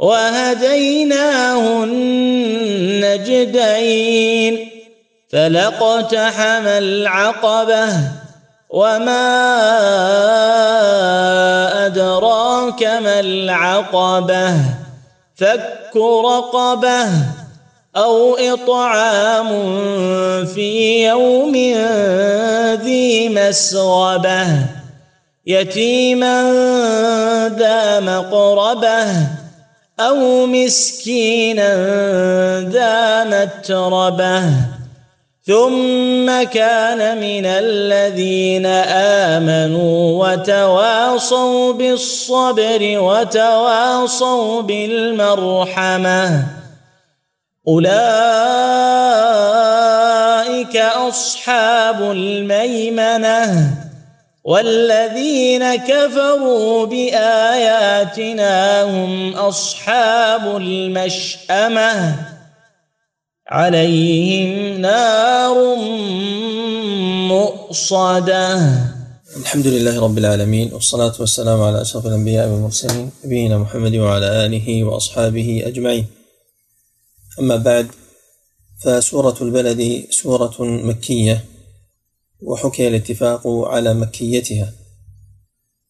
وهديناه النجدين فلاقتحم العقبة وما أدراك ما العقبة فك رقبة أو إطعام في يوم ذي مسغبة يتيما ذا مقربة أو مسكينا ذا متربة. ثم كان من الذين آمنوا وتواصوا بالصبر وتواصوا بالمرحمة. أولئك أصحاب الميمنة. والذين كفروا بآياتنا هم أصحاب المشأمة. عليهم نار مؤصدة. الحمد لله رب العالمين والصلاة والسلام على أشرف الأنبياء والمرسلين نبينا محمد وعلى آله وأصحابه أجمعين. أما بعد فسورة البلد سورة مكية. وحكي الاتفاق على مكيتها.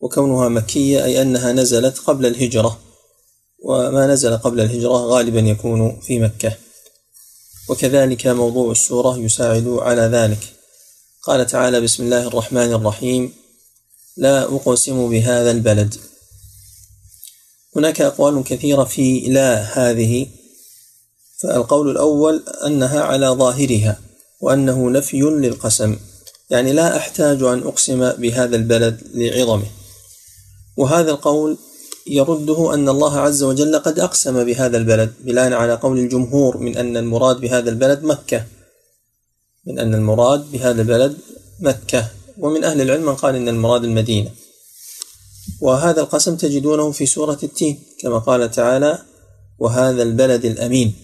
وكونها مكية أي أنها نزلت قبل الهجرة وما نزل قبل الهجرة غالبا يكون في مكة. وكذلك موضوع السورة يساعد على ذلك. قال تعالى بسم الله الرحمن الرحيم. لا أقسم بهذا البلد. هناك أقوال كثيرة في لا هذه. فالقول الأول أنها على ظاهرها وأنه نفي للقسم. يعني لا أحتاج أن أقسم بهذا البلد لعظمه. وهذا القول يرده أن الله عز وجل قد أقسم بهذا البلد بناء على قول الجمهور من أن المراد بهذا البلد مكة. من أن المراد بهذا البلد مكة. ومن أهل العلم من قال أن المراد المدينة. وهذا القسم تجدونه في سورة التين كما قال تعالى وهذا البلد الأمين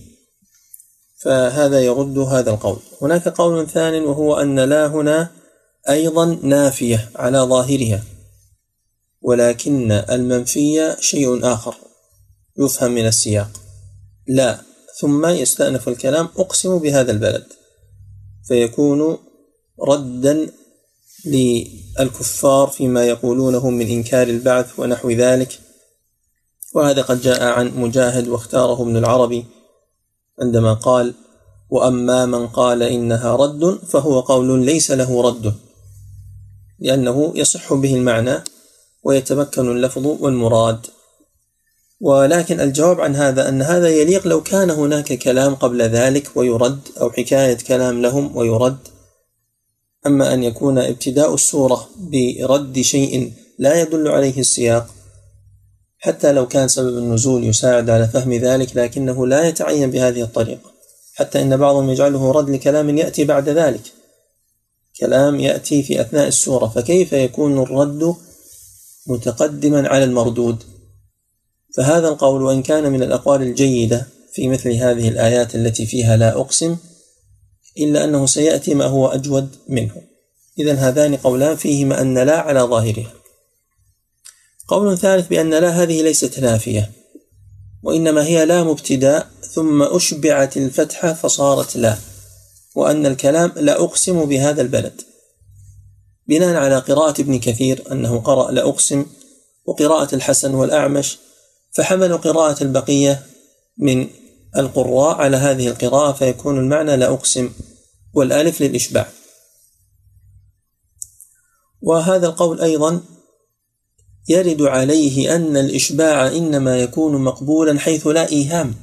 فهذا يرد هذا القول. هناك قول ثاني وهو أن لا هنا أيضا نافية على ظاهرها ولكن المنفي شيء آخر يفهم من السياق. لا ثم يستأنف الكلام أقسم بهذا البلد. فيكون ردا للكفار فيما يقولونه من إنكار البعث ونحو ذلك. وهذا قد جاء عن مجاهد واختاره ابن العربي عندما قال وأما من قال إنها رد فهو قول ليس له رد. لأنه يصح به المعنى ويتمكن اللفظ والمراد. ولكن الجواب عن هذا أن هذا يليق لو كان هناك كلام قبل ذلك ويرد أو حكاية كلام لهم ويرد. أما أن يكون ابتداء السورة برد شيء لا يدل عليه السياق حتى لو كان سبب النزول يساعد على فهم ذلك لكنه لا يتعين بهذه الطريقة. حتى إن بعضهم يجعله رد لكلام يأتي بعد ذلك. كلام يأتي في أثناء السورة فكيف يكون الرد متقدما على المردود؟ فهذا القول وإن كان من الأقوال الجيدة في مثل هذه الآيات التي فيها لا أقسم إلا أنه سيأتي ما هو أجود منه. اذا هذان قولان فيهما أن لا على ظاهرها. قول ثالث بأن لا هذه ليست نافية وإنما هي لام ابتداء ثم أشبعت الفتحة فصارت لا. وأن الكلام لا أقسم بهذا البلد. بناء على قراءة ابن كثير أنه قرأ لا أقسم وقراءة الحسن والأعمش فحملوا قراءة البقية من القراء على هذه القراءة فيكون المعنى لا أقسم والألف للإشباع. وهذا القول أيضا يرد عليه أن الإشباع إنما يكون مقبولا حيث لا إيهام.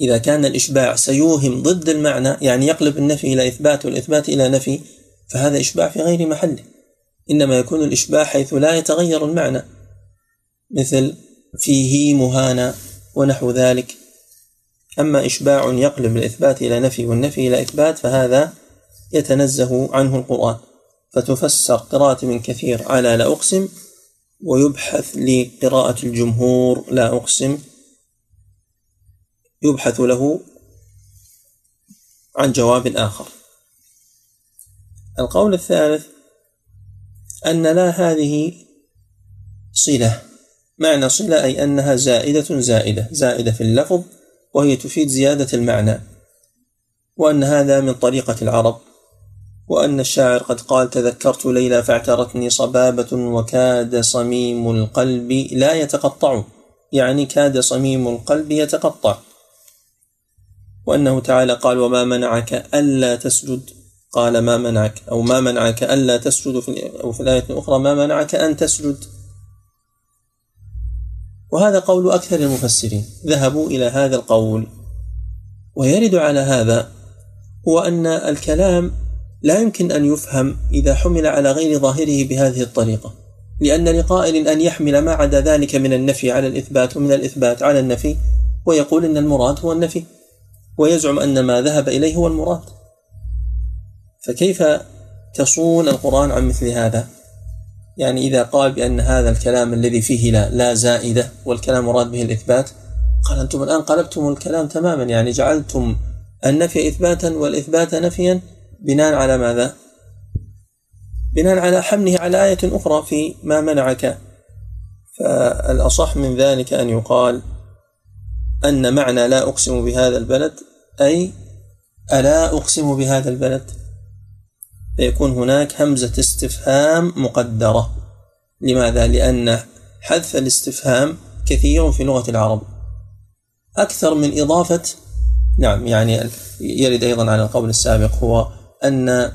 إذا كان الإشباع سيوهم ضد المعنى يعني يقلب النفي إلى إثبات والإثبات إلى نفي فهذا إشباع في غير محله. إنما يكون الإشباع حيث لا يتغير المعنى مثل فيه مهانة ونحو ذلك. أما إشباع يقلب الإثبات إلى نفي والنفي إلى إثبات فهذا يتنزه عنه القرآن. فتفسر قراءة من كثير على لا أقسم ويبحث لقراءة الجمهور لا أقسم. يبحث له عن جواب آخر. القول الثالث أن لا هذه صلة. معنى صلة أي أنها زائدة زائدة زائدة في اللفظ وهي تفيد زيادة المعنى. وأن هذا من طريقة العرب. وأن الشاعر قد قال تذكرت ليلى فاعترتني صبابة وكاد صميم القلب لا يتقطع. يعني كاد صميم القلب يتقطع. وأنه تعالى قال وما منعك ألا تسجد. قال ما منعك أو ما منعك ألا تسجد في أو في الآية الأخرى ما منعك أن تسجد. وهذا قول أكثر المفسرين. ذهبوا إلى هذا القول. ويرد على هذا هو أن الكلام لا يمكن أن يفهم إذا حمل على غير ظاهره بهذه الطريقة. لأن لقائل أن يحمل ما عدا ذلك من النفي على الإثبات ومن الإثبات على النفي ويقول أن المراد هو النفي. ويزعم أن ما ذهب إليه هو المراد. فكيف تصون القرآن عن مثل هذا؟ يعني إذا قال بأن هذا الكلام الذي فيه لا لا زائدة والكلام مراد به الإثبات قال أنتم الآن قلبتم الكلام تماما يعني جعلتم النفي إثباتا والإثبات نفيا بناء على ماذا؟ بناء على حمله على آية أخرى في ما منعك. فالأصح من ذلك أن يقال أن معنى لا أقسم بهذا البلد أي ألا أقسم بهذا البلد؟ فيكون هناك همزة استفهام مقدرة. لماذا؟ لأن حذف الاستفهام كثير في لغة العرب. أكثر من إضافة نعم يعني يرد أيضا على القول السابق هو أن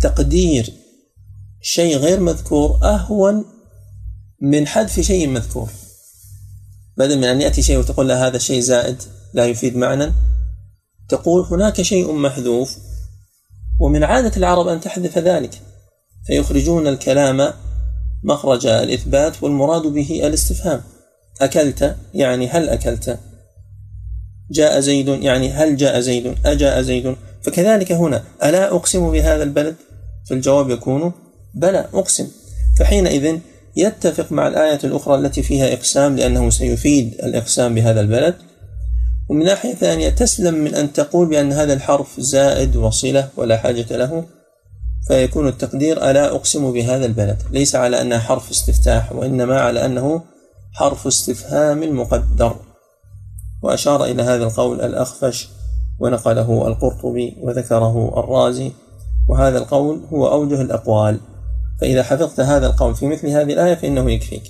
تقدير شيء غير مذكور أهون من حذف شيء مذكور. بدل من أن يأتي شيء وتقول له هذا الشيء زائد لا يفيد معنى. تقول هناك شيء محذوف ومن عادة العرب أن تحذف ذلك فيخرجون الكلام مخرج الإثبات والمراد به الاستفهام. أكلت؟ يعني هل أكلت؟ جاء زيد يعني هل جاء زيد؟ أجاء زيد. فكذلك هنا ألا أقسم بهذا البلد؟ فالجواب يكون بلى أقسم. فحينئذ يتفق مع الآية الأخرى التي فيها إقسام لأنه سيفيد الإقسام بهذا البلد. ومن ناحية ثانية تسلم من أن تقول بأن هذا الحرف زائد وصلة ولا حاجة له فيكون التقدير ألا أقسم بهذا البلد. ليس على أنها حرف استفتاح وإنما على أنه حرف استفهام مقدر وأشار إلى هذا القول الأخفش ونقله القرطبي وذكره الرازي. وهذا القول هو أوجه الأقوال. فإذا حفظت هذا القول في مثل هذه الآية فإنه يكفيك.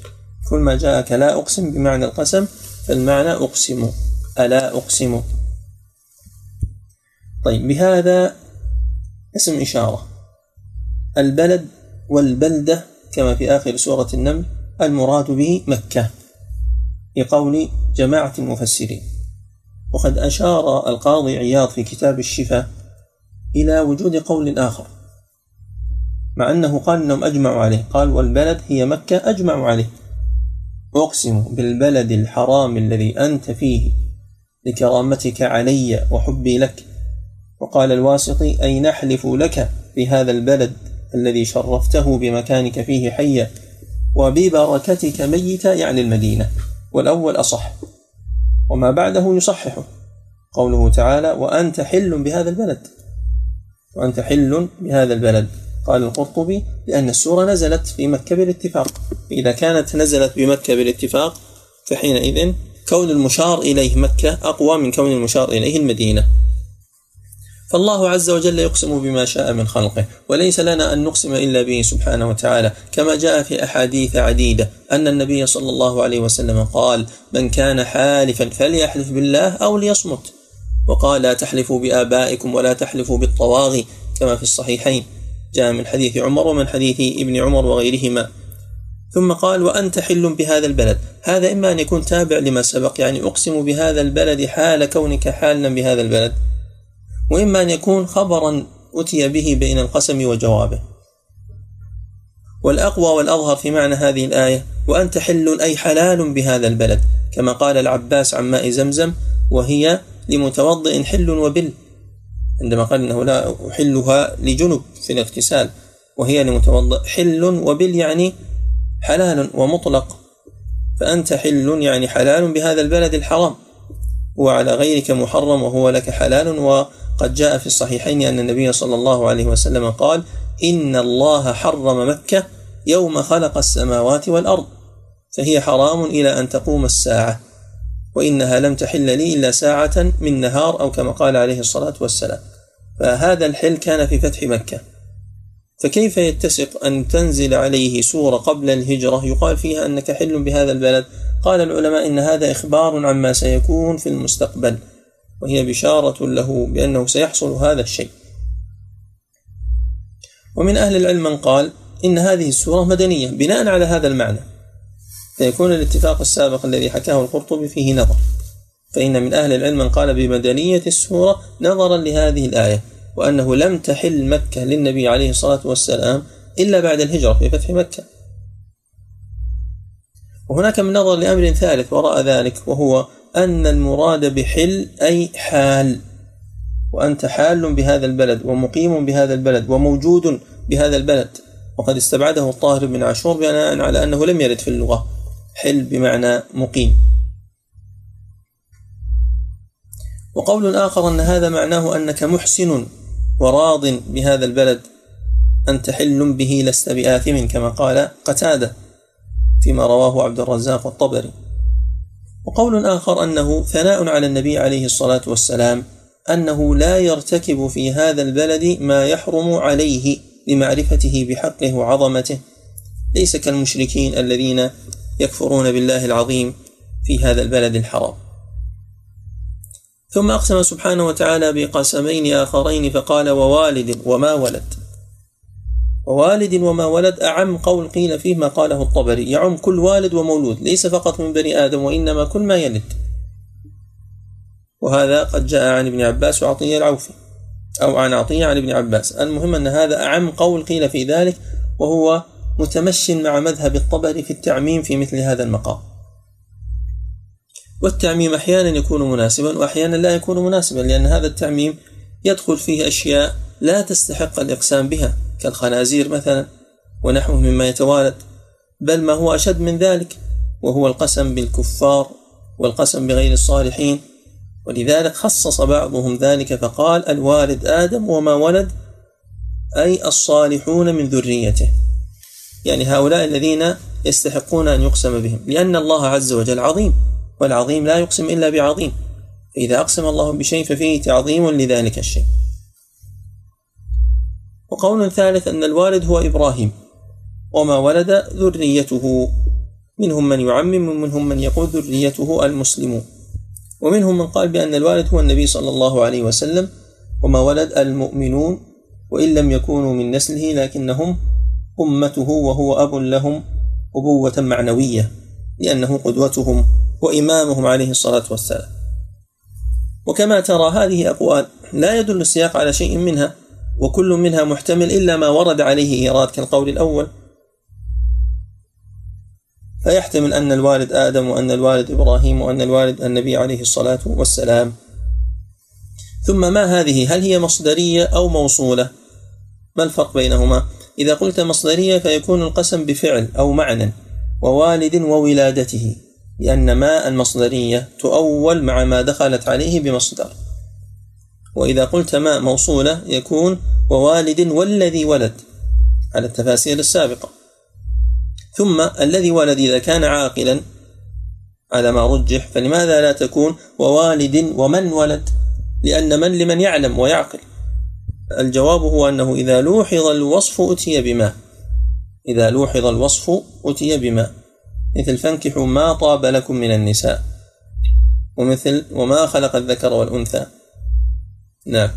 كل ما جاءك لا أقسم بمعنى القسم فالمعنى أقسم. ألا أقسم. طيب بهذا اسم إشارة. البلد والبلدة كما في آخر سورة النمل المراد به مكة لقول جماعة المفسرين. وقد أشار القاضي عياض في كتاب الشفاء إلى وجود قول آخر مع أنه قال أنهم أجمعوا عليه. قال والبلد هي مكة أجمعوا عليه. أقسم بالبلد الحرام الذي أنت فيه لكرامتك علي وحبي لك. وقال الواسطي أي نحلف لك في هذا البلد الذي شرفته بمكانك فيه حيا؟ وببركتك ميتا يعني المدينة. والأول أصح. وما بعده يصححه قوله تعالى وأنت حل بهذا البلد. وأنت حل بهذا البلد. قال القرطبي لأن السورة نزلت في مكة بالاتفاق. إذا كانت نزلت بمكة بالاتفاق فحينئذ كون المشار إليه مكة أقوى من كون المشار إليه المدينة. فالله عز وجل يقسم بما شاء من خلقه وليس لنا أن نقسم إلا به سبحانه وتعالى. كما جاء في أحاديث عديدة أن النبي صلى الله عليه وسلم قال من كان حالفا فليحلف بالله أو ليصمت وقال لا تحلفوا بآبائكم ولا تحلفوا بالطواغي كما في الصحيحين. جاء من حديث عمر ومن حديث ابن عمر وغيرهما. ثم قال وأنت حل بهذا البلد. هذا إما أن يكون تابع لما سبق يعني أقسم بهذا البلد حال كونك حالا بهذا البلد وإما أن يكون خبرا أتي به بين القسم وجوابه. والأقوى والأظهر في معنى هذه الآية وأنت حل أي حلال بهذا البلد. كما قال العباس عن ماء زمزم وهي لمتوضئ حل وبل. عندما قال إنه لا أحلها لجنب في الاغتسال وهي لمتوضئ حل وبل يعني حلال ومطلق فأنت حل يعني حلال بهذا البلد الحرام. وعلى غيرك محرم وهو لك حلال. وقد جاء في الصحيحين أن النبي صلى الله عليه وسلم قال إن الله حرم مكة يوم خلق السماوات والأرض فهي حرام إلى أن تقوم الساعة. وإنها لم تحل لي إلا ساعة من نهار أو كما قال عليه الصلاة والسلام. فهذا الحل كان في فتح مكة. فكيف يتسق أن تنزل عليه سورة قبل الهجرة؟ يقال فيها أنك حل بهذا البلد. قال العلماء إن هذا إخبار عما سيكون في المستقبل وهي بشارة له بأنه سيحصل هذا الشيء. ومن أهل العلم من قال إن هذه السورة مدنية بناء على هذا المعنى. فيكون الاتفاق السابق الذي حكاه القرطبي فيه نظر. فإن من أهل العلم من قال بمدنية السورة نظرا لهذه الآية. وأنه لم تحل مكة للنبي عليه الصلاة والسلام إلا بعد الهجرة في فتح مكة. وهناك من نظر لأمر ثالث وراء ذلك وهو أن المراد بحل أي حال. وأنت حال بهذا البلد ومقيم بهذا البلد وموجود بهذا البلد. وقد استبعده الطاهر بن عاشور بناء على أنه لم يرد في اللغة. حل بمعنى مقيم. وقول آخر أن هذا معناه أنك محسن. وراض بهذا البلد أنت حل به لست بآثم كما قال قتادة فيما رواه عبد الرزاق الطبري. وقول آخر أنه ثناء على النبي عليه الصلاة والسلام أنه لا يرتكب في هذا البلد ما يحرم عليه لمعرفته بحقه وعظمته. ليس كالمشركين الذين يكفرون بالله العظيم في هذا البلد الحرام. ثم أقسم سبحانه وتعالى بقسمين آخرين فقال ووالد وما ولد. ووالد وما ولد أعم قول قيل فيه ما قاله الطبري. يعم كل والد ومولود ليس فقط من بني آدم وإنما كل ما يلد. وهذا قد جاء عن ابن عباس وعطية العوفي أو عن عطية عن ابن عباس. المهم أن هذا أعم قول قيل في ذلك وهو متمش مع مذهب الطبري في التعميم في مثل هذا المقام. والتعميم أحيانا يكون مناسبا وأحيانا لا يكون مناسبا لأن هذا التعميم يدخل فيه أشياء لا تستحق الإقسام بها كالخنازير مثلا ونحوه مما يتوالد بل ما هو أشد من ذلك وهو القسم بالكفار والقسم بغير الصالحين. ولذلك خصص بعضهم ذلك فقال الوالد آدم وما ولد أي الصالحون من ذريته. يعني هؤلاء الذين يستحقون أن يقسم بهم لأن الله عز وجل عظيم. والعظيم لا يقسم إلا بعظيم. فإذا أقسم الله بشيء ففيه تعظيم لذلك الشيء. وقول ثالث أن الوالد هو إبراهيم. وما ولد ذريته. منهم من يعمم ومنهم من يقول ذريته المسلمون ومنهم من قال بأن الوالد هو النبي صلى الله عليه وسلم. وما ولد المؤمنون. وإن لم يكونوا من نسله لكنهم أمته وهو أب لهم أبوة معنوية. لأنه قدوتهم. وإمامهم عليه الصلاة والسلام. وكما ترى هذه أقوال لا يدل السياق على شيء منها وكل منها محتمل إلا ما ورد عليه إيراد كالقول الأول. فيحتمل أن الوالد آدم وأن الوالد إبراهيم وأن الوالد النبي عليه الصلاة والسلام. ثم ما هذه؟ هل هي مصدرية أو موصولة؟ ما الفرق بينهما؟ إذا قلت مصدرية فيكون القسم بفعل أو معنى ووالد وولادته. لأن ما المصدرية تؤول مع ما دخلت عليه بمصدر. وإذا قلت ما موصولة يكون ووالد والذي ولد على التفاسير السابقة. ثم الذي ولد إذا كان عاقلا على ما رجح فلماذا لا تكون ووالد ومن ولد؟ لأن من لمن يعلم ويعقل. الجواب هو أنه إذا لوحظ الوصف أتي بما إذا لوحظ الوصف أتي بما مثل فانكحوا ما طاب لكم من النساء. ومثل وما خلق الذكر والأنثى. نعم.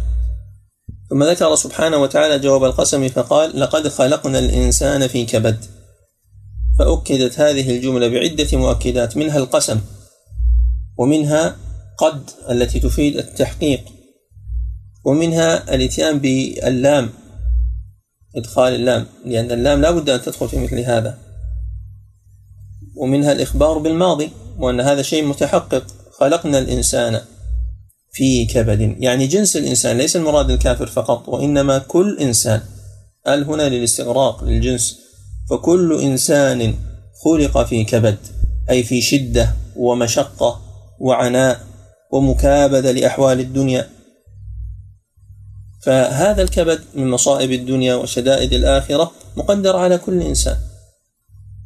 ثم ذكر سبحانه وتعالى جواب القسم فقال لقد خلقنا الإنسان في كبد. فأكدت هذه الجملة بعدة مؤكدات منها القسم ومنها قد التي تفيد التحقيق ومنها الإتيان باللام إدخال اللام لأن اللام لا بد أن تدخل في مثل هذا. ومنها الإخبار بالماضي وأن هذا شيء متحقق. خلقنا الإنسان في كبد. يعني جنس الإنسان ليس المراد الكافر فقط وإنما كل إنسان. ال هنا للاستغراق للجنس؟ فكل إنسان خلق في كبد أي في شدة ومشقة وعناء ومكابدة لأحوال الدنيا. فهذا الكبد من مصائب الدنيا وشدائد الآخرة مقدر على كل إنسان.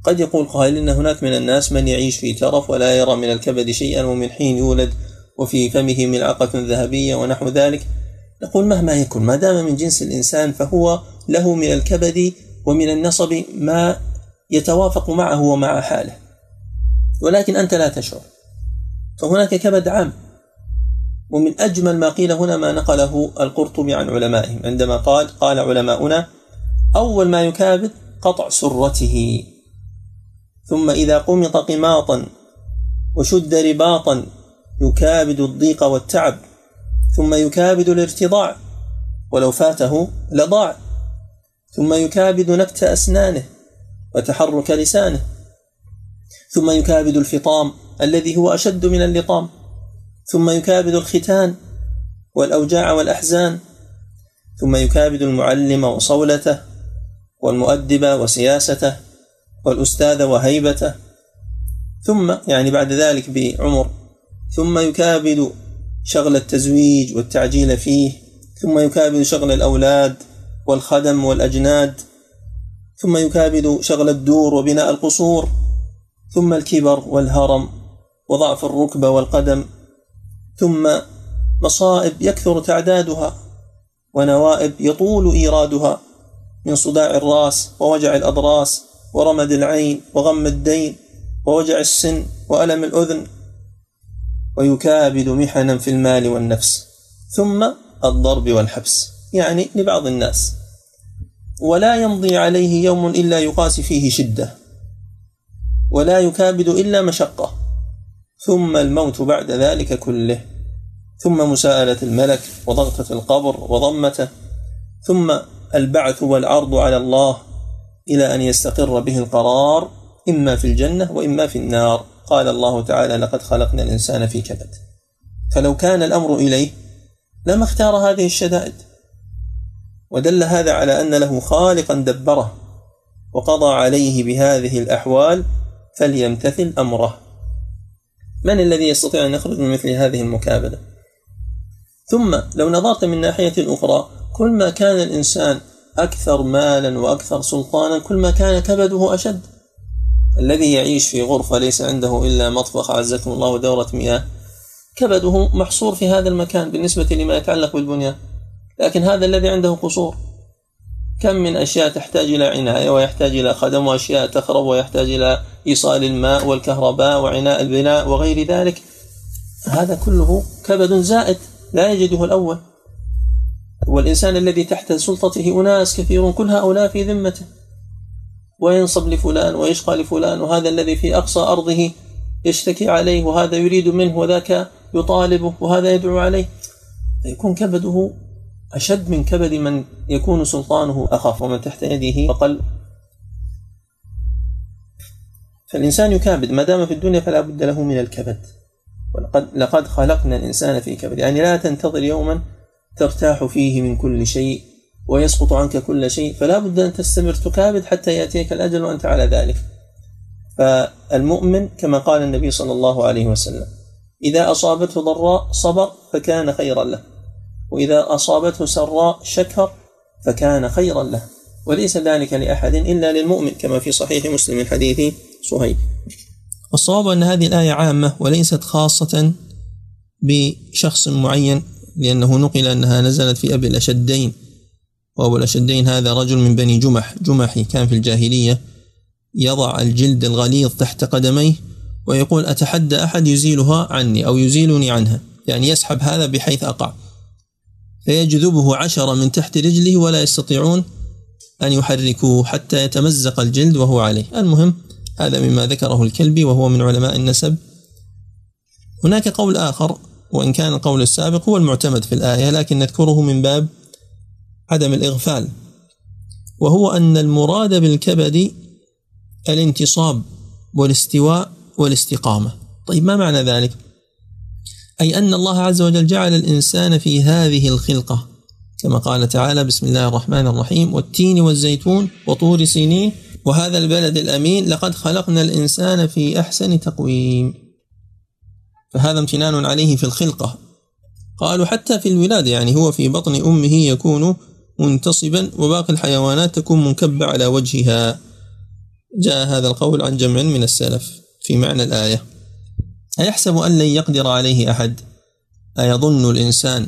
قد يقول قائل إن هناك من الناس من يعيش في ترف ولا يرى من الكبد شيئا ومن حين يولد وفي فمه ملعقة ذهبية ونحو ذلك. نقول مهما يكن ما دام من جنس الإنسان فهو له من الكبد ومن النصب ما يتوافق معه ومع حاله. ولكن أنت لا تشعر. فهناك كبد عام. ومن أجمل ما قيل هنا ما نقله القرطبي عن علمائهم. عندما قال قال علماؤنا أول ما يكابد قطع سرته. ثم إذا قمط قماطا وشد رباطا يكابد الضيق والتعب ثم يكابد الارتضاع ولو فاته لضاع ثم يكابد نكت أسنانه وتحرك لسانه ثم يكابد الفطام الذي هو أشد من اللطام ثم يكابد الختان والأوجاع والأحزان ثم يكابد المعلم وصولته والمؤدب وسياسته والأستاذ وهيبته. ثم يعني بعد ذلك بعمر ثم يكابد شغل التزويج والتعجيل فيه ثم يكابد شغل الأولاد والخدم والأجناد ثم يكابد شغل الدور وبناء القصور ثم الكبر والهرم وضعف الركبة والقدم ثم مصائب يكثر تعدادها ونوائب يطول إيرادها من صداع الرأس ووجع الأضراس ورمد العين وغم الدين ووجع السن وألم الأذن ويكابد محنا في المال والنفس ثم الضرب والحبس يعني لبعض الناس. ولا يمضي عليه يوم إلا يقاسي فيه شدة. ولا يكابد إلا مشقة. ثم الموت بعد ذلك كله. ثم مساءلة الملك وضغطة القبر وضمته. ثم البعث والعرض على الله إلى أن يستقر به القرار إما في الجنة وإما في النار. قال الله تعالى لقد خلقنا الإنسان في كبد. فلو كان الأمر إليه لما اختار هذه الشدائد. ودل هذا على أن له خالقا دبره وقضى عليه بهذه الأحوال فليمتثل أمره. من الذي يستطيع أن يخرج من مثل هذه المكابدة ثم لو نظرت من ناحية أخرى كل ما كان الإنسان أكثر مالا وأكثر سلطانا كل ما كان كبده أشد. الذي يعيش في غرفة ليس عنده إلا مطبخ عزكم الله ودورة مياه. كبده محصور في هذا المكان بالنسبة لما يتعلق بالبنيان. لكن هذا الذي عنده قصور. كم من أشياء تحتاج إلى عناية ويحتاج إلى خدم وأشياء تخرب ويحتاج إلى إيصال الماء والكهرباء وعناء البناء وغير ذلك. هذا كله كبد زائد لا يجده الأول. والإنسان الذي تحت سلطته أناس كثيرون كل هؤلاء في ذمته. وينصب لفلان ويشقى لفلان وهذا الذي في أقصى أرضه يشتكي عليه وهذا يريد منه وذاك يطالبه وهذا يدعو عليه. فيكون كبده أشد من كبد من يكون سلطانه أخف ومن تحت يده أقل. فالإنسان يكابد ما دام في الدنيا فلا بد له من الكبد. ولقد لقد خلقنا الإنسان في كبد. يعني لا تنتظر يوما ترتاح فيه من كل شيء ويسقط عنك كل شيء فلا بد أن تستمر تكابد حتى يأتيك الأجل وأنت على ذلك. فالمؤمن كما قال النبي صلى الله عليه وسلم إذا أصابته ضراء صبر فكان خيرا له وإذا أصابته سراء شكر فكان خيرا له. وليس ذلك لأحد إلا للمؤمن كما في صحيح مسلم من حديث صهيب. والصواب أن هذه الآية عامة وليست خاصة بشخص معين لأنه نقل أنها نزلت في أبي الأشدين. وأبو الأشدين هذا رجل من بني جمح جمحي كان في الجاهلية يضع الجلد الغليظ تحت قدميه ويقول أتحدى أحد يزيلها عني أو يزيلني عنها؟ يعني يسحب هذا بحيث أقع. فيجذبه عشرة من تحت رجله ولا يستطيعون أن يحركوه حتى يتمزق الجلد وهو عليه. المهم هذا مما ذكره الكلبي وهو من علماء النسب. هناك قول آخر وإن كان القول السابق هو المعتمد في الآية لكن نذكره من باب عدم الإغفال وهو أن المراد بالكبد الانتصاب والاستواء والاستقامة طيب ما معنى ذلك؟ أي أن الله عز وجل جعل الإنسان في هذه الخلقة كما قال تعالى بسم الله الرحمن الرحيم والتين والزيتون وطور سينين وهذا البلد الأمين لقد خلقنا الإنسان في أحسن تقويم فهذا امتنان عليه في الخلقة. قالوا حتى في الولادة يعني هو في بطن أمه يكون منتصبا وباقي الحيوانات تكون منكبة على وجهها. جاء هذا القول عن جمع من السلف في معنى الآية. أيحسب أن لن يقدر عليه أحد؟ أيظن الإنسان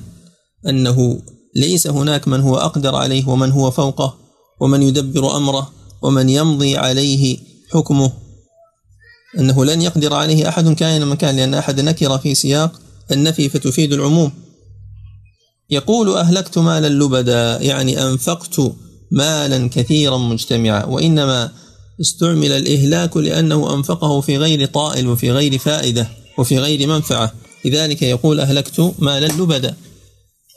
أنه ليس هناك من هو أقدر عليه ومن هو فوقه ومن يدبر أمره ومن يمضي عليه حكمه. أنه لن يقدر عليه أحد كائن مكان لأن أحد نكر في سياق النفي فتفيد العموم. يقول أهلكت مالا لبدا يعني أنفقت مالا كثيرا مجتمعا وإنما استعمل الإهلاك لأنه أنفقه في غير طائل وفي غير فائدة وفي غير منفعة. لذلك يقول أهلكت مالا لبدا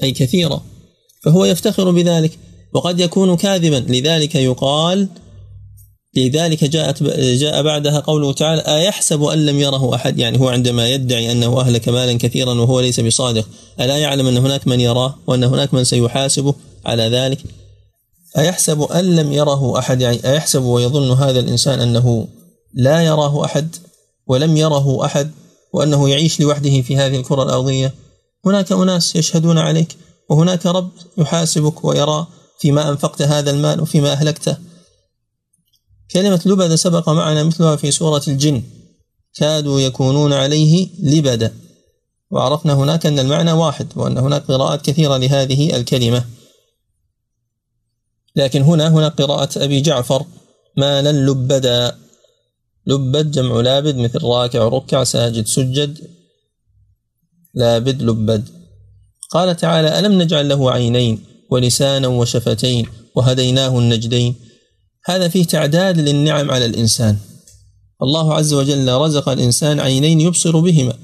أي كثيرا. فهو يفتخر بذلك وقد يكون كاذبا. لذلك يقال لذلك جاءت جاء بعدها قوله تعالى أيحسب أن لم يره أحد؟ يعني هو عندما يدعي أنه أهلك مالا كثيرا وهو ليس بصادق ألا يعلم أن هناك من يراه وأن هناك من سيحاسبه؟ على ذلك أيحسب أن لم يره أحد؟ يعني أيحسب ويظن هذا الإنسان أنه لا يراه أحد ولم يره أحد وأنه يعيش لوحده في هذه الكرة الأرضية. هناك أناس يشهدون عليك وهناك رب يحاسبك ويرى فيما أنفقت هذا المال وفيما أهلكته. كلمة لبد سبق معنا مثلها في سورة الجن. كادوا يكونون عليه لبدا. وعرفنا هناك أن المعنى واحد وأن هناك قراءات كثيرة لهذه الكلمة. لكن هنا هناك قراءة أبي جعفر مالا لبدا لبد جمع لابد مثل راكع ركع ساجد سجد لابد لبد. قال تعالى ألم نجعل له عينين ولسانا وشفتين وهديناه النجدين هذا فيه تعداد للنعم على الإنسان. الله عز وجل رزق الإنسان عينين يبصر بهما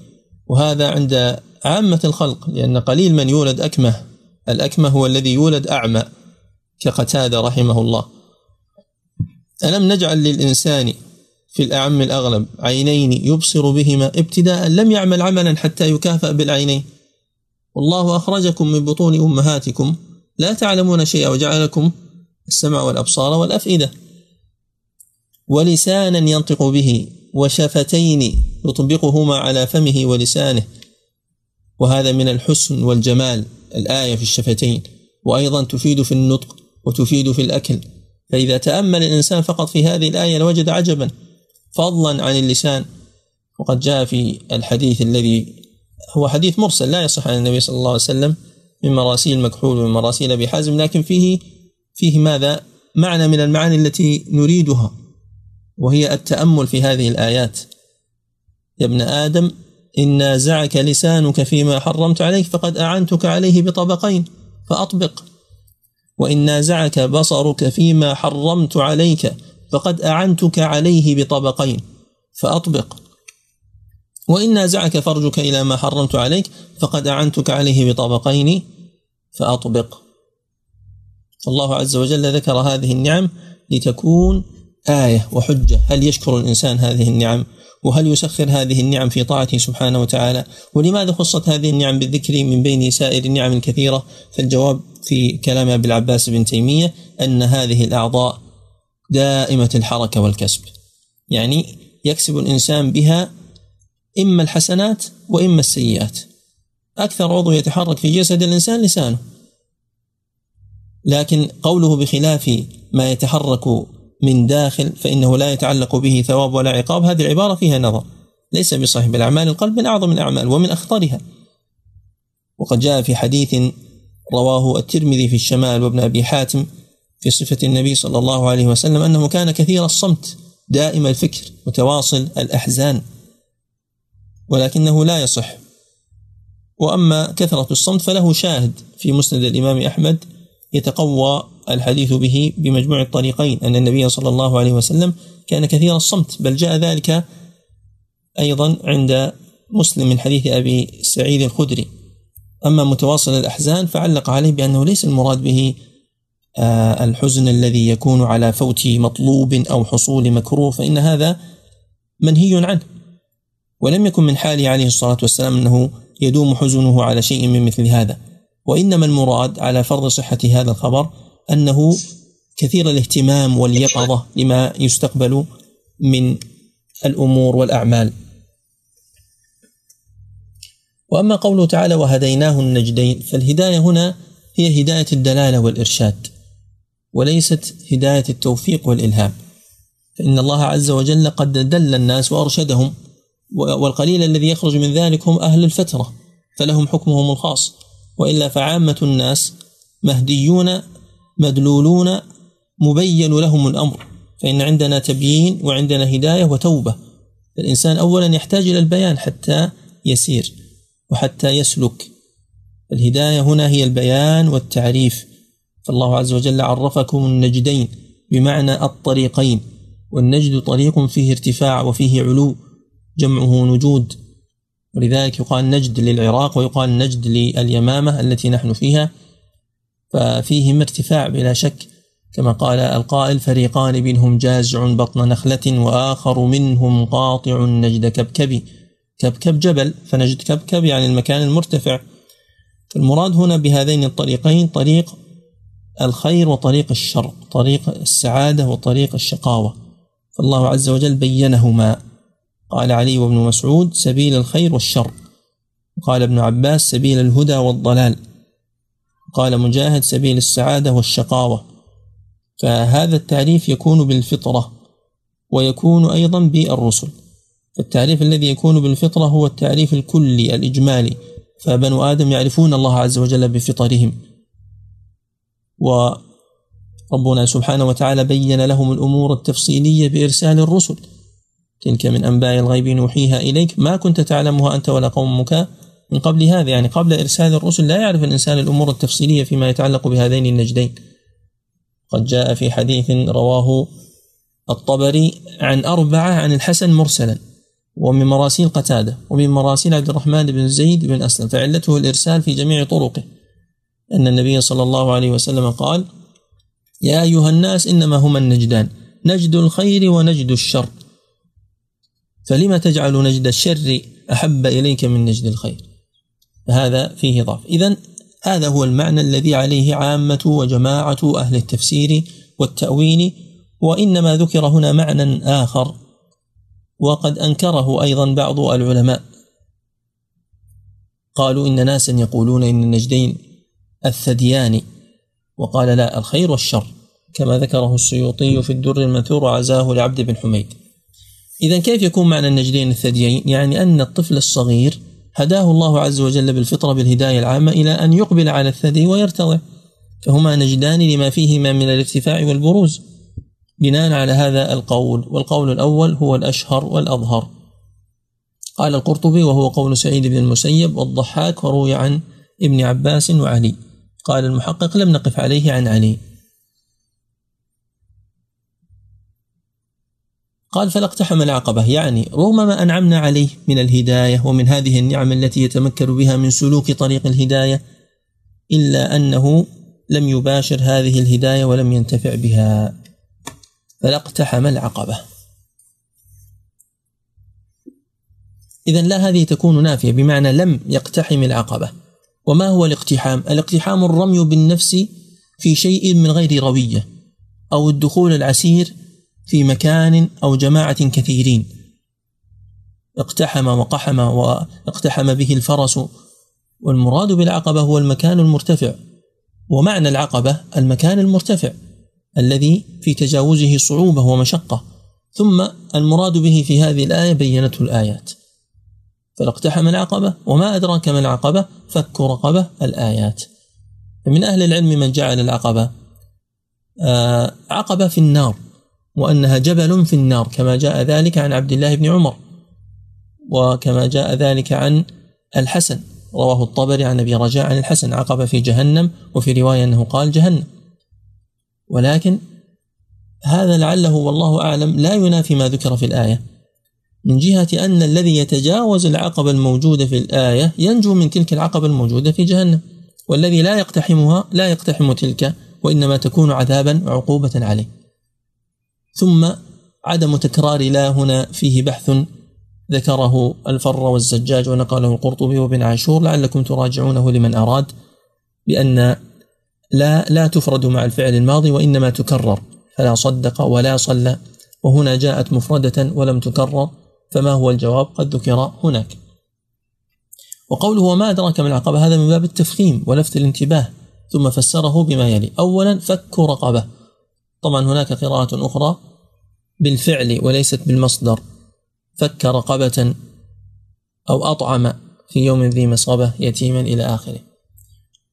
وهذا عند عامة الخلق لأن قليل من يولد أكمه الأكمه هو الذي يولد أعمى كقتادة رحمه الله. ألم نجعل للإنسان في الأعم الأغلب عينين يبصر بهما ابتداء لم يعمل عملا حتى يكافأ بالعينين؟ والله أخرجكم من بطون أمهاتكم لا تعلمون شيئا وجعلكم السمع والأبصار والأفئدة. ولسانا ينطق به وشفتين يطبقهما على فمه ولسانه. وهذا من الحسن والجمال الآية في الشفتين. وأيضا تفيد في النطق وتفيد في الأكل. فإذا تأمل الإنسان فقط في هذه الآية لوجد عجبا فضلا عن اللسان. وقد جاء في الحديث الذي هو حديث مرسل لا يصح عن النبي صلى الله عليه وسلم من مراسيل مكحول ومن مراسيل أبي حازم لكن فيه فيه ماذا؟ معنى من المعاني التي نريدها وهي التأمل في هذه الآيات. يا ابن آدم إن نازعك لسانك فيما حرمت عليك فقد أعنتك عليه بطبقين فأطبق. وإن نازعك بصرك فيما حرمت عليك فقد أعنتك عليه بطبقين فأطبق. وإن نازعك فرجك إلى ما حرمت عليك فقد أعنتك عليه بطبقين فأطبق. فالله عز وجل ذكر هذه النعم لتكون آية وحجة. هل يشكر الإنسان هذه النعم؟ وهل يسخر هذه النعم في طاعته سبحانه وتعالى؟ ولماذا خصت هذه النعم بالذكر من بين سائر النعم الكثيرة؟ فالجواب في كلام أبي العباس بن تيمية أن هذه الأعضاء دائمة الحركة والكسب. يعني يكسب الإنسان بها إما الحسنات وإما السيئات. أكثر عضو يتحرك في جسد الإنسان لسانه. لكن قوله بخلاف ما يتحرك من داخل فإنه لا يتعلق به ثواب ولا عقاب هذه العبارة فيها نظر. ليس بصحيح الأعمال القلب من أعظم الأعمال ومن أخطرها. وقد جاء في حديث رواه الترمذي في الشمال وابن أبي حاتم في صفة النبي صلى الله عليه وسلم أنه كان كثير الصمت دائم الفكر متواصل الأحزان. ولكنه لا يصح. وأما كثرة الصمت فله شاهد في مسند الإمام أحمد يتقوى الحديث به بمجموع الطريقين أن النبي صلى الله عليه وسلم كان كثير الصمت بل جاء ذلك أيضا عند مسلم من حديث أبي سعيد الخدري. أما متواصل الأحزان فعلق عليه بأنه ليس المراد به آه، الحزن الذي يكون على فوت مطلوب أو حصول مكروه فإن هذا منهي عنه. ولم يكن من حاله عليه الصلاة والسلام أنه يدوم حزنه على شيء من مثل هذا. وإنما المراد على فرض صحة هذا الخبر أنه كثير الاهتمام واليقظة لما يستقبل من الأمور والأعمال. وأما قوله تعالى وهديناه النجدين فالهداية هنا هي هداية الدلالة والإرشاد وليست هداية التوفيق والإلهام. فإن الله عز وجل قد دل الناس وأرشدهم والقليل الذي يخرج من ذلك هم أهل الفترة فلهم حكمهم الخاص. وإلا فعامة الناس مهديون مدلولون مبين لهم الأمر. فإن عندنا تبيين وعندنا هداية وتوبة. الإنسان أولا يحتاج إلى البيان حتى يسير وحتى يسلك. الهداية هنا هي البيان والتعريف. فالله عز وجل عرفكم النجدين بمعنى الطريقين. والنجد طريق فيه ارتفاع وفيه علو جمعه نجود. ولذلك يقال نجد للعراق ويقال نجد لليمامة التي نحن فيها. ففيهم ارتفاع بلا شك كما قال القائل فريقان منهم جازع بطن نخلة وآخر منهم قاطع نجد كبكب كبكب جبل. فنجد كبكب يعني المكان المرتفع. المراد هنا بهذين الطريقين طريق الخير وطريق الشر طريق السعادة وطريق الشقاوة. فالله عز وجل بينهما. قال علي وابن مسعود سبيل الخير والشر. قال ابن عباس سبيل الهدى والضلال. قال مجاهد سبيل السعادة والشقاوة. فهذا التعريف يكون بالفطرة ويكون أيضا بالرسل. فالتعريف الذي يكون بالفطرة هو التعريف الكلي الإجمالي. فبنو آدم يعرفون الله عز وجل بفطرهم. وربنا سبحانه وتعالى بين لهم الأمور التفصيلية بإرسال الرسل. تلك من أنباء الغيب نوحيها إليك. ما كنت تعلمها أنت ولا قومك من قبل هذا. يعني قبل إرسال الرسل لا يعرف الإنسان الأمور التفصيلية فيما يتعلق بهذين النجدين. قد جاء في حديث رواه الطبري عن أربعة عن الحسن مرسلا ومن مراسيل قتادة ومن مراسيل عبد الرحمن بن زيد بن أسلم فعلته الإرسال في جميع طرقه. أن النبي صلى الله عليه وسلم قال يا أيها الناس إنما هما النجدان نجد الخير ونجد الشر. فلما تجعل نجد الشر أحب إليك من نجد الخير؟ هذا فيه ضعف. إذا هذا هو المعنى الذي عليه عامة وجماعة أهل التفسير والتأويل وإنما ذكر هنا معنى آخر وقد أنكره أيضا بعض العلماء. قالوا إن ناسا يقولون إن النجدين الثديان وقال لا الخير والشر كما ذكره السيوطي في الدر المنثور وعزاه لعبد بن حميد. إذا كيف يكون معنى النجدين الثديين؟ يعني أن الطفل الصغير هداه الله عز وجل بالفطرة بالهداية العامة إلى أن يقبل على الثدي ويرتضع. فهما نجدان لما فيهما من الارتفاع والبروز. بناء على هذا القول والقول الأول هو الأشهر والأظهر. قال القرطبي وهو قول سعيد بن المسيب والضحاك وروي عن ابن عباس وعلي. قال المحقق لم نقف عليه عن علي. قال فلا اقتحم العقبة يعني رغم ما أنعمنا عليه من الهداية ومن هذه النعم التي يتمكن بها من سلوك طريق الهداية إلا أنه لم يباشر هذه الهداية ولم ينتفع بها. فلا اقتحم العقبة إذا لا هذه تكون نافية بمعنى لم يقتحم العقبة. وما هو الاقتحام؟ الاقتحام الرمي بالنفس في شيء من غير روية أو الدخول العسير في مكان أو جماعة كثيرين. اقتحم وقحم واقتحم به الفرس والمراد بالعقبة هو المكان المرتفع. ومعنى العقبة المكان المرتفع الذي في تجاوزه صعوبة ومشقة. ثم المراد به في هذه الآية بينته الآيات. فاقتحم العقبة وما أدراك ما العقبة فك رقبة الآيات. من أهل العلم من جعل العقبة آه، عقبة في النار. وأنها جبل في النار كما جاء ذلك عن عبد الله بن عمر وكما جاء ذلك عن الحسن. رواه الطبري عن أبي رجاء عن الحسن عقبه في جهنم وفي رواية أنه قال جهنم. ولكن هذا لعله والله أعلم لا ينافي ما ذكر في الآية. من جهة أن الذي يتجاوز العقبة الموجودة في الآية ينجو من تلك العقبة الموجودة في جهنم والذي لا يقتحمها لا يقتحم تلك وإنما تكون عذابا وعقوبة عليه. ثم عدم تكرار لا هنا فيه بحث ذكره الفر والزجاج ونقله القرطبي وابن عاشور لعلكم تراجعونه لمن أراد بأن لا لا تفرد مع الفعل الماضي وإنما تكرر فلا صدق ولا صلى وهنا جاءت مفردة ولم تكرر فما هو الجواب؟ قد ذكر هناك. وقوله وما أدراك من العقبة؟ هذا من باب التفخيم ولفت الانتباه ثم فسره بما يلي. أولا فك رقبة. طبعا هناك قراءة أخرى بالفعل وليست بالمصدر. فك رقبة أو أطعم في يوم ذي مصغبة يتيما إلى آخره.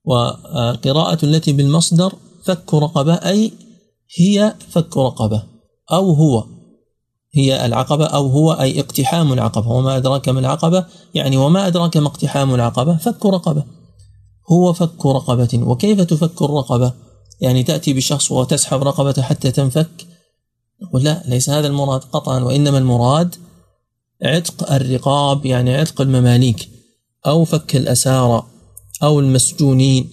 وقراءة التي بالمصدر فك رقبة أي هي فك رقبة أو هو هي العقبة أو هو أي اقتحام العقبة. وما أدراك ما العقبة؟ يعني وما أدراك ما اقتحام العقبة؟ فك رقبة. هو فك رقبة. وكيف تفك الرقبة؟ يعني تأتي بشخص وتسحب رقبة حتى تنفك؟ نقول لا ليس هذا المراد قطعا وإنما المراد عتق الرقاب يعني عتق المماليك أو فك الأسارى أو المسجونين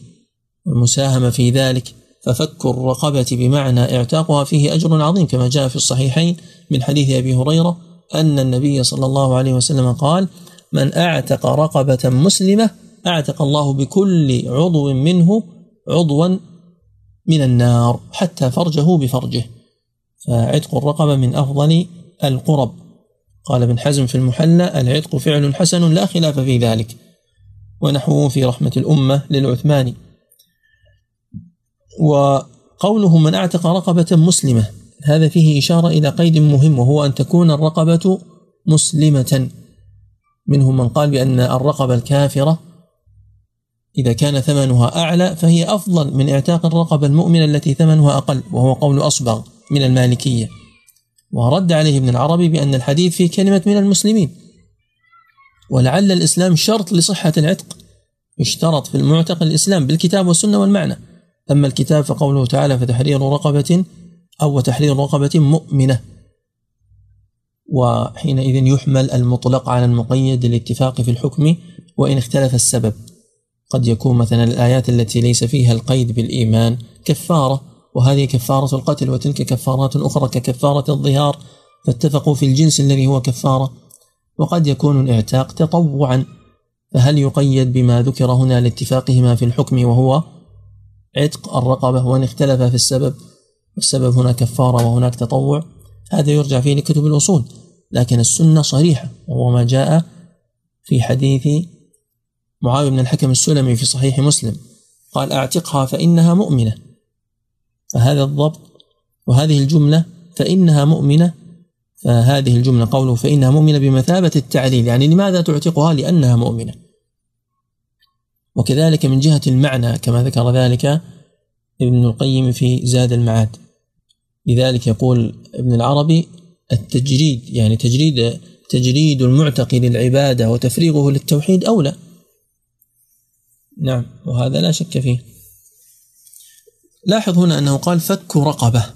والمساهمة في ذلك. ففك الرقبة بمعنى اعتاقها فيه أجر عظيم كما جاء في الصحيحين من حديث أبي هريرة أن النبي صلى الله عليه وسلم قال من أعتق رقبة مسلمة أعتق الله بكل عضو منه عضوا من النار حتى فرجه بفرجه. فعتق الرقبة من أفضل القرب. قال ابن حزم في المحلى العتق فعل حسن لا خلاف في ذلك. ونحوه في رحمة الأمة للعثماني وقوله من أعتق رقبة مسلمة. هذا فيه إشارة إلى قيد مهم وهو أن تكون الرقبة مسلمة. منهم من قال بأن الرقبة الكافرة إذا كان ثمنها أعلى فهي أفضل من اعتاق الرقبة المؤمنة التي ثمنها أقل وهو قول أصبغ من المالكية. ورد عليه ابن العربي بأن الحديث في كلمة من المسلمين. ولعل الإسلام شرط لصحة العتق. اشترط في المعتق الإسلام بالكتاب والسنة والمعنى. أما الكتاب فقوله تعالى فتحرير رقبة أو تحرير رقبة مؤمنة. وحينئذ يحمل المطلق على المقيد للاتفاق في الحكم وإن اختلف السبب. قد يكون مثلا الآيات التي ليس فيها القيد بالإيمان كفارة وهذه كفارة القتل وتلك كفارات أخرى ككفارة الظهار فاتفقوا في الجنس الذي هو كفارة. وقد يكون الإعتاق تطوعا فهل يقيد بما ذكر هنا لاتفاقهما في الحكم وهو عتق الرقبة وإن اختلف في السبب السبب هنا كفارة وهناك تطوع؟ هذا يرجع فيه لكتب الأصول لكن السنة صريحة وهو ما جاء في حديث معاوية بن الحكم السلمي في صحيح مسلم قال أعتقها فإنها مؤمنة. فهذا الضبط وهذه الجملة فإنها مؤمنة فهذه الجملة قوله فإنها مؤمنة بمثابة التعليل يعني لماذا تعتقها؟ لأنها مؤمنة. وكذلك من جهة المعنى كما ذكر ذلك ابن القيم في زاد المعاد. لذلك يقول ابن العربي التجريد يعني تجريد تجريد المعتق للعبادة وتفريغه للتوحيد أولى. نعم وهذا لا شك فيه. لاحظ هنا أنه قال فك رقبة.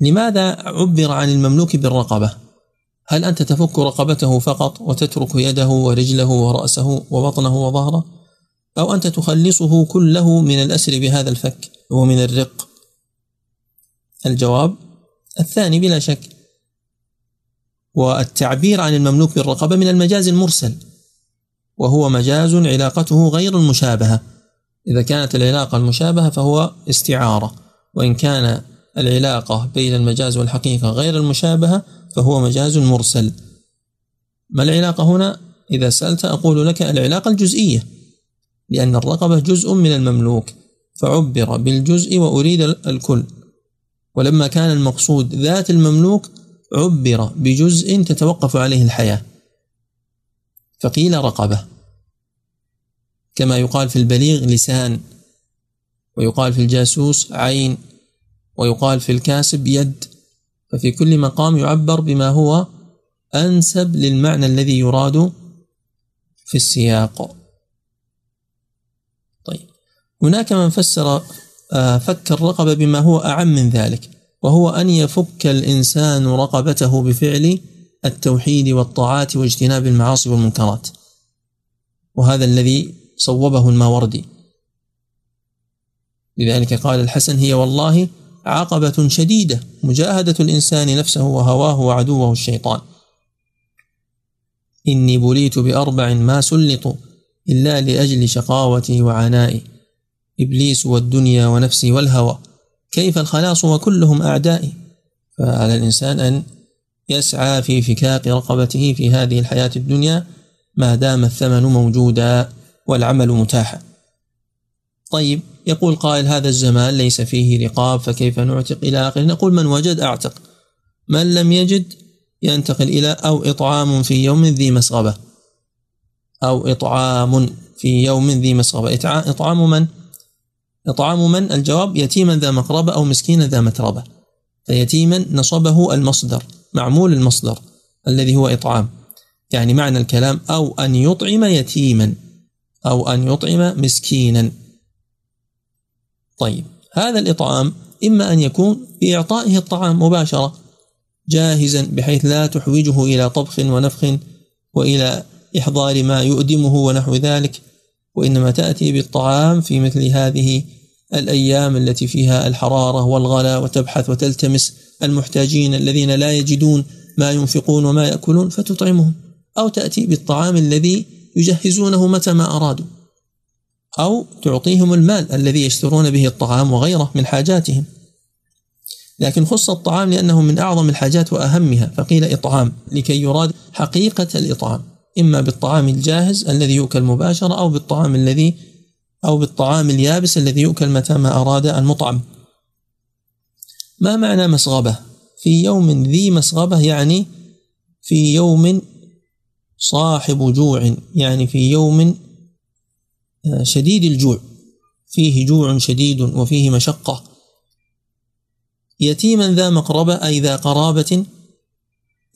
لماذا عبر عن المملوك بالرقبة؟ هل أنت تفك رقبته فقط وتترك يده ورجله ورأسه وبطنه وظهره؟ أو أنت تخلصه كله من الأسر بهذا الفك ومن الرق؟ الجواب الثاني بلا شك. والتعبير عن المملوك بالرقبة من المجاز المرسل. وهو مجاز علاقته غير المشابهة. إذا كانت العلاقة المشابهة فهو استعارة. وإن كان العلاقة بين المجاز والحقيقة غير المشابهة فهو مجاز مرسل. ما العلاقة هنا؟ إذا سألت أقول لك العلاقة الجزئية لأن الرقبة جزء من المملوك فعبر بالجزء وأريد الكل. ولما كان المقصود ذات المملوك عبر بجزء تتوقف عليه الحياة. فقيل رقبة. كما يقال في البليغ لسان ويقال في الجاسوس عين ويقال في الكاسب يد. ففي كل مقام يعبر بما هو أنسب للمعنى الذي يراد في السياق. طيب. هناك من فسر آه، فك الرقبة بما هو أعم من ذلك وهو أن يفك الإنسان رقبته بفعل التوحيد والطاعات واجتناب المعاصي والمنكرات. وهذا الذي صوبه الماوردي. لذلك قال الحسن هي والله عقبة شديدة مجاهدة الإنسان نفسه وهواه وعدوه الشيطان. إني بليت بأربع ما سلطوا إلا لأجل شقاوتي وعنائي. إبليس والدنيا ونفسي والهوى. كيف الخلاص وكلهم أعدائي؟ فعلى الإنسان أن يسعى في فكاك رقبته في هذه الحياة الدنيا ما دام الثمن موجودا والعمل متاحا. طيب يقول قائل هذا الزمان ليس فيه رقاب فكيف نعتق إلى آخره؟ نقول من وجد أعتق من لم يجد ينتقل إلى أو إطعام في يوم ذي مسغبة. أو إطعام في يوم ذي مسغبة. إطعام من؟ إطعام من؟ الجواب يتيما ذا مقربة أو مسكينا ذا متربة. فيتيما نصبه المصدر. معمول المصدر الذي هو إطعام. يعني معنى الكلام أو أن يطعم يتيما أو أن يطعم مسكينا. طيب هذا الإطعام إما أن يكون بإعطائه الطعام مباشرة جاهزا بحيث لا تحوجه إلى طبخ ونفخ وإلى إحضار ما يؤدمه ونحو ذلك وإنما تأتي بالطعام في مثل هذه الأيام التي فيها الحرارة والغلا وتبحث وتلتمس المحتاجين الذين لا يجدون ما ينفقون وما يأكلون فتطعمهم أو تأتي بالطعام الذي يجهزونه متى ما أرادوا أو تعطيهم المال الذي يشترون به الطعام وغيره من حاجاتهم. لكن خص الطعام لأنه من أعظم الحاجات وأهمها فقيل إطعام لكي يراد حقيقة الإطعام إما بالطعام الجاهز الذي يؤكل مباشرة أو بالطعام الذي أو بالطعام اليابس الذي يؤكل متى ما أراد المطعم. ما معنى مسغبة؟ في يوم ذي مسغبة يعني في يوم صاحب جوع يعني في يوم آه، شديد الجوع. فيه جوع شديد وفيه مشقة. يتيما ذا مقربة أي ذا قرابة؟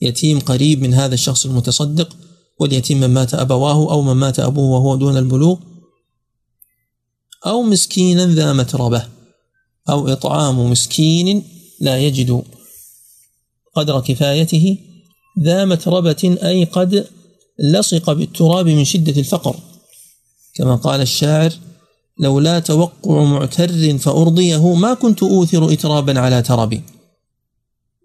يتيم قريب من هذا الشخص المتصدق واليتيم من مات أبواه أو من مات أبوه وهو دون البلوغ. أو مسكينا ذا متربة أو إطعام مسكين لا يجد قدر كفايته ذا متربة أي قد لصق بالتراب من شدة الفقر. كما قال الشاعر لولا توقع معتر فأرضيه ما كنت أوثر إترابا على تربي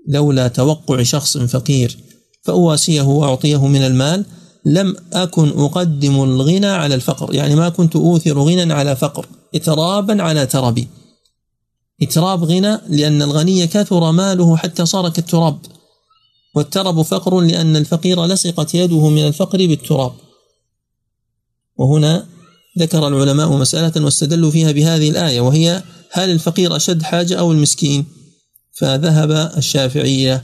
لولا توقع شخص فقير فأواسيه وأعطيه من المال لم أكن أقدم الغنى على الفقر. يعني ما كنت أوثر غنى على فقر إترابا على تربي إتراب غنى لأن الغني كثر ماله حتى صار كالتراب والترب فقر لأن الفقير لصقت يده من الفقر بالتراب. وهنا ذكر العلماء مسألة واستدلوا فيها بهذه الآية وهي هل الفقير أشد حاجة أو المسكين؟ فذهب الشافعية.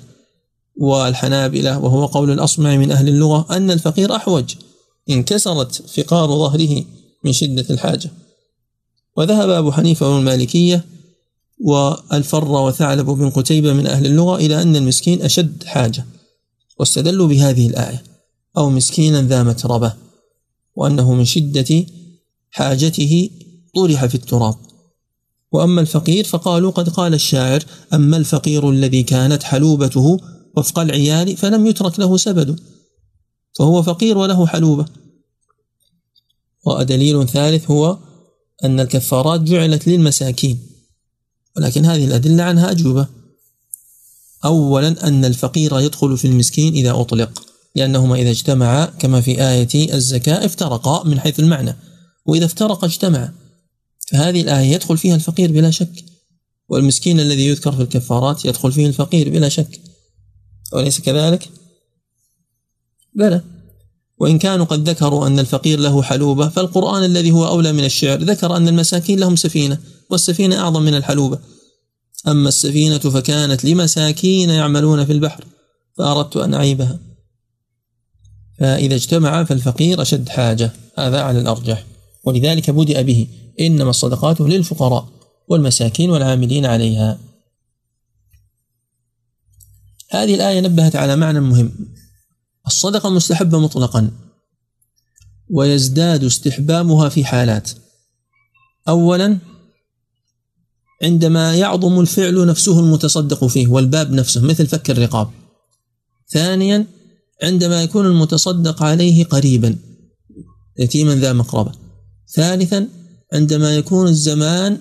والحنابلة وهو قول الأصمع من أهل اللغة أن الفقير أحوج انكسرت فقار ظهره من شدة الحاجة. وذهب أبو حنيفة والمالكية والفر وثعلب بن قتيبة من أهل اللغة إلى أن المسكين أشد حاجة واستدلوا بهذه الآية أو مسكينا ذا متربة وأنه من شدة حاجته طرح في التراب. وأما الفقير فقالوا قد قال الشاعر أما الفقير الذي كانت حلوبته وفق العيال فلم يترك له سبد. فهو فقير وله حلوبة. ودليل ثالث هو أن الكفارات جعلت للمساكين. ولكن هذه الأدلة عنها أجوبة. أولا أن الفقير يدخل في المسكين إذا أطلق لأنهما إذا اجتمعا كما في آية الزكاة افترقا من حيث المعنى. وإذا افترق اجتمع فهذه الآية يدخل فيها الفقير بلا شك. والمسكين الذي يذكر في الكفارات يدخل فيه الفقير بلا شك. أليس كذلك؟ بلى. وإن كانوا قد ذكروا أن الفقير له حلوبة فالقرآن الذي هو أولى من الشعر ذكر أن المساكين لهم سفينة والسفينة أعظم من الحلوبة. أما السفينة فكانت لمساكين يعملون في البحر فأردت أن أعيبها. فإذا اجتمع فالفقير أشد حاجة هذا على الأرجح. ولذلك بدأ به إنما الصدقات للفقراء والمساكين والعاملين عليها. هذه الآية نبهت على معنى مهم. الصدقة مستحبة مطلقا ويزداد استحبابها في حالات. أولا عندما يعظم الفعل نفسه المتصدق فيه والباب نفسه مثل فك الرقاب. ثانيا عندما يكون المتصدق عليه قريبا يتيما ذا مقربة. ثالثا عندما يكون الزمان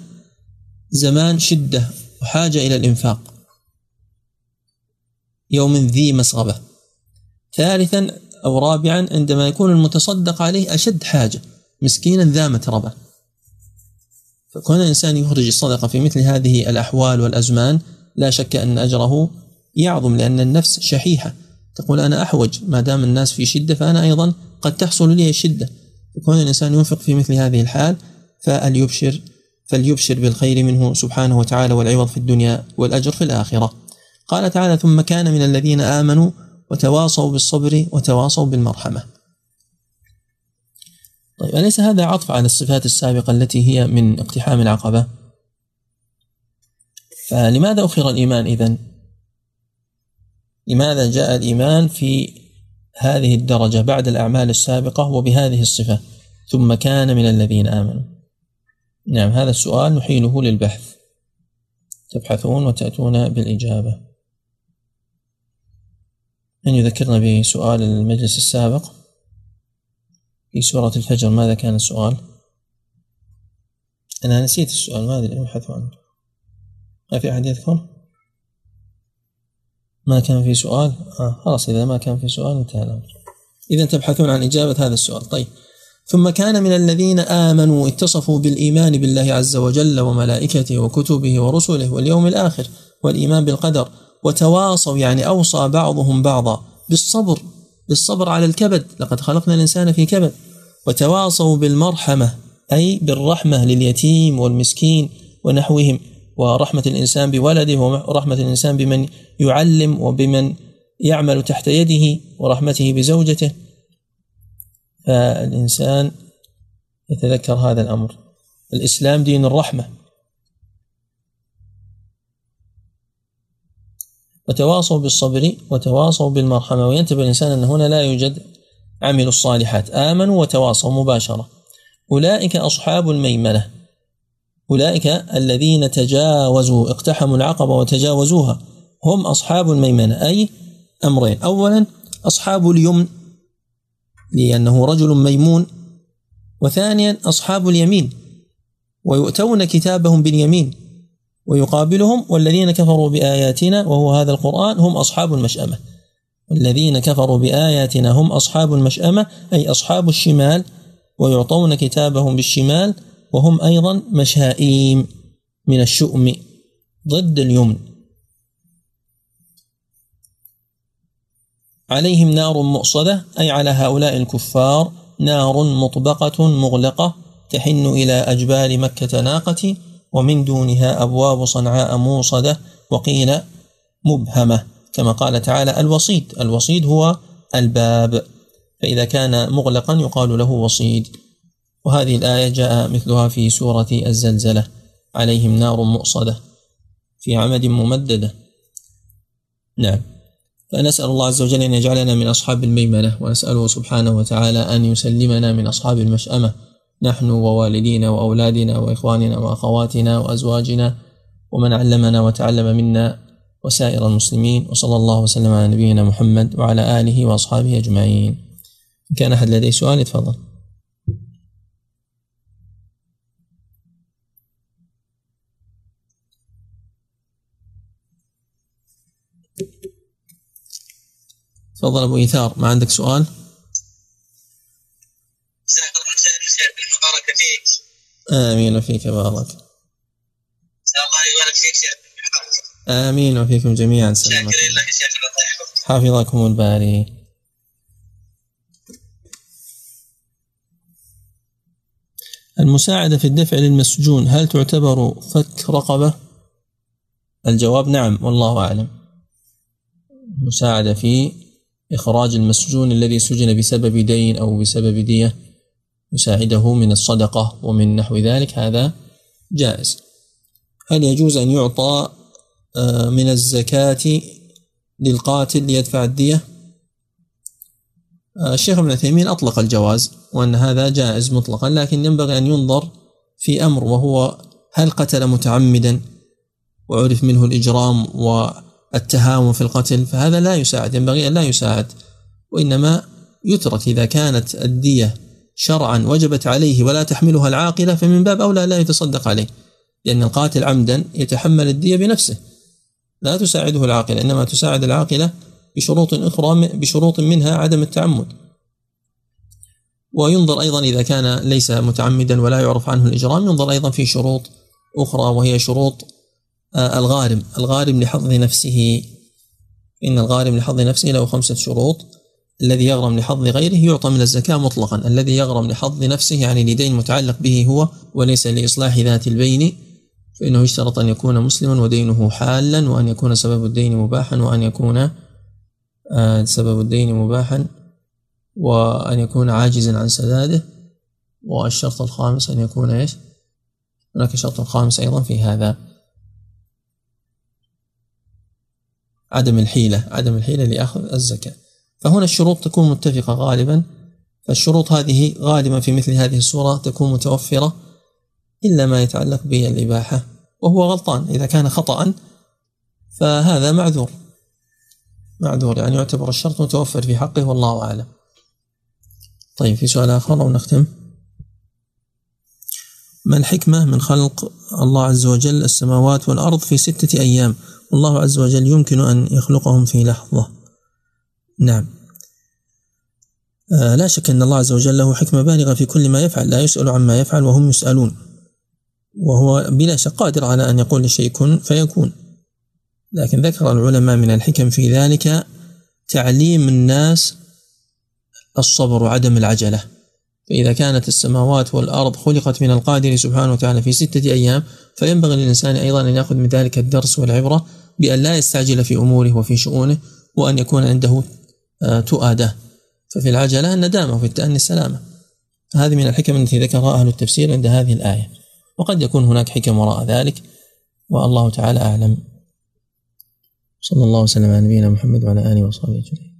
زمان شدة وحاجة إلى الإنفاق. يوم ذي مسغبة. ثالثا أو رابعا عندما يكون المتصدق عليه أشد حاجة مسكينا ذا متربة فكون الإنسان يخرج الصدقة في مثل هذه الأحوال والأزمان لا شك أن أجره يعظم لأن النفس شحيحة. تقول أنا أحوج ما دام الناس في شدة فأنا أيضا قد تحصل لي الشدة فكون الإنسان ينفق في مثل هذه الحال فليبشر فليبشر بالخير منه سبحانه وتعالى والعوض في الدنيا والأجر في الآخرة. قال تعالى ثم كان من الذين آمنوا وتواصوا بالصبر وتواصوا بالمرحمة. طيب أليس هذا عطف على الصفات السابقة التي هي من اقتحام العقبة؟ فلماذا أخر الإيمان إذن؟ لماذا جاء الإيمان في هذه الدرجة بعد الأعمال السابقة وبهذه الصفة؟ ثم كان من الذين آمنوا. نعم هذا السؤال نحيله للبحث. تبحثون وتأتون بالإجابة. من يذكرنا بسؤال المجلس السابق في سورة الفجر ماذا كان السؤال؟ أنا نسيت السؤال ما أدري أبحث عنه ما في أحد يذكر؟ ما كان في سؤال؟ آه خلاص إذا ما كان في سؤال انتهى الأمر إذا تبحثون عن إجابة هذا السؤال طيب ثم كان من الذين آمنوا اتصفوا بالإيمان بالله عز وجل وملائكته وكتبه ورسله واليوم الآخر والإيمان بالقدر وتواصوا يعني أوصى بعضهم بعضا بالصبر بالصبر على الكبد. لقد خلقنا الإنسان في كبد. وتواصوا بالمرحمة أي بالرحمة لليتيم والمسكين ونحوهم. ورحمة الإنسان بولده ورحمة الإنسان بمن يعلم وبمن يعمل تحت يده ورحمته بزوجته. فالإنسان يتذكر هذا الأمر. الإسلام دين الرحمة. وتواصوا بالصبر وتواصوا بالمرحمة. وينتبه الإنسان أن هنا لا يوجد عملوا الصالحات. آمنوا وتواصوا مباشرة. أولئك أصحاب الميمنة. أولئك الذين تجاوزوا اقتحموا العقبة وتجاوزوها. هم أصحاب الميمنة. أي أمرين. أولا أصحاب اليمن لأنه رجل ميمون. وثانيا أصحاب اليمين. ويؤتون كتابهم باليمين. ويقابلهم والذين كفروا بآياتنا وهو هذا القرآن هم أصحاب المشأمة. والذين كفروا بآياتنا هم أصحاب المشأمة أي أصحاب الشمال ويعطون كتابهم بالشمال وهم أيضا مشائيم من الشؤم ضد اليمن. عليهم نار مؤصدة أي على هؤلاء الكفار نار مطبقة مغلقة تحن إلى أجبال مكة ناقة ومن دونها أبواب صنعاء موصدة وقيل مبهمة كما قال تعالى الوصيد الوصيد هو الباب. فإذا كان مغلقا يقال له وصيد. وهذه الآية جاء مثلها في سورة الزلزلة عليهم نار مؤصدة في عمد ممددة. نعم. فنسأل الله عز وجل أن يجعلنا من أصحاب الميمنة ونسأله سبحانه وتعالى أن يسلمنا من أصحاب المشأمة. نحن ووالدينا وأولادنا وإخواننا وأخواتنا وأزواجنا ومن علمنا وتعلم منا وسائر المسلمين وصلى الله وسلم على نبينا محمد وعلى آله وأصحابه أجمعين إن كان أحد لديه سؤال يتفضل تفضل أبو إيثار ما عندك سؤال؟ آمين وفيك بارك. الله يبارك فيك شيخ آمين وفيكم جميعا سلامة حفظكم الباري. المساعدة في الدفع للمسجون هل تعتبر فك رقبة؟ الجواب نعم والله أعلم. مساعدة في إخراج المسجون الذي سجن بسبب دين أو بسبب دية. يساعده من الصدقة ومن نحو ذلك هذا جائز. هل يجوز أن يعطى آه، من الزكاة للقاتل ليدفع الدية؟ آه، الشيخ ابن عثيمين أطلق الجواز وأن هذا جائز مطلقا لكن ينبغي أن ينظر في أمر وهو هل قتل متعمدا وعرف منه الإجرام والتهاون في القتل؟ فهذا لا يساعد ينبغي أن لا يساعد وإنما يترك إذا كانت الدية شرعا وجبت عليه ولا تحملها العاقلة فمن باب أولى لا يتصدق عليه لأن القاتل عمدا يتحمل الدية بنفسه. لا تساعده العاقلة إنما تساعد العاقلة بشروط أخرى بشروط منها عدم التعمد. وينظر أيضا إذا كان ليس متعمدا ولا يعرف عنه الإجرام ينظر أيضا في شروط أخرى وهي شروط آه، الغارم الغارم لحظ نفسه. إن الغارم لحظ نفسه له خمسة شروط. الذي يغرم لحظ غيره يعطى من الزكاة مطلقا. الذي يغرم لحظ نفسه يعني لدين متعلق به هو وليس لإصلاح ذات البين. فإنه يشترط أن يكون مسلما ودينه حالا وأن يكون سبب الدين مباحا وأن يكون آه، سبب الدين مباحا وأن يكون عاجزا عن سداده. والشرط الخامس أن يكون إيش؟ هناك شرط خامس أيضا في هذا. عدم الحيلة. عدم الحيلة لأخذ الزكاة. فهنا الشروط تكون متفقة غالبا. فالشروط هذه غالبا في مثل هذه الصورة تكون متوفرة إلا ما يتعلق بالإباحة وهو غلطان إذا كان خطأ فهذا معذور. معذور يعني يعتبر الشرط متوفر في حقه والله أعلم. طيب في سؤال آخر أو نختم. ما الحكمة من خلق الله عز وجل السماوات والأرض في ستة أيام؟ والله عز وجل يمكن أن يخلقهم في لحظة. نعم. آه لا شك أن الله عز وجل له حكمة بالغة في كل ما يفعل لا يسأل عما يفعل وهم يسألون. وهو بلا شك قادر على أن يقول لشيء كن فيكون. لكن ذكر العلماء من الحكم في ذلك تعليم الناس الصبر وعدم العجلة. فإذا كانت السماوات والأرض خلقت من القادر سبحانه وتعالى في ستة أيام فينبغي للإنسان أيضا أن يأخذ من ذلك الدرس والعبرة بأن لا يستعجل في أموره وفي شؤونه وأن يكون عنده آه، تؤادة. ففي العجلة الندامة وفي التأني السلامة. هذه من الحكم التي ذكرها أهل التفسير عند هذه الآية. وقد يكون هناك حكم وراء ذلك والله تعالى أعلم. صلى الله وسلم على نبينا محمد وعلى آله وصحبه أجمعين.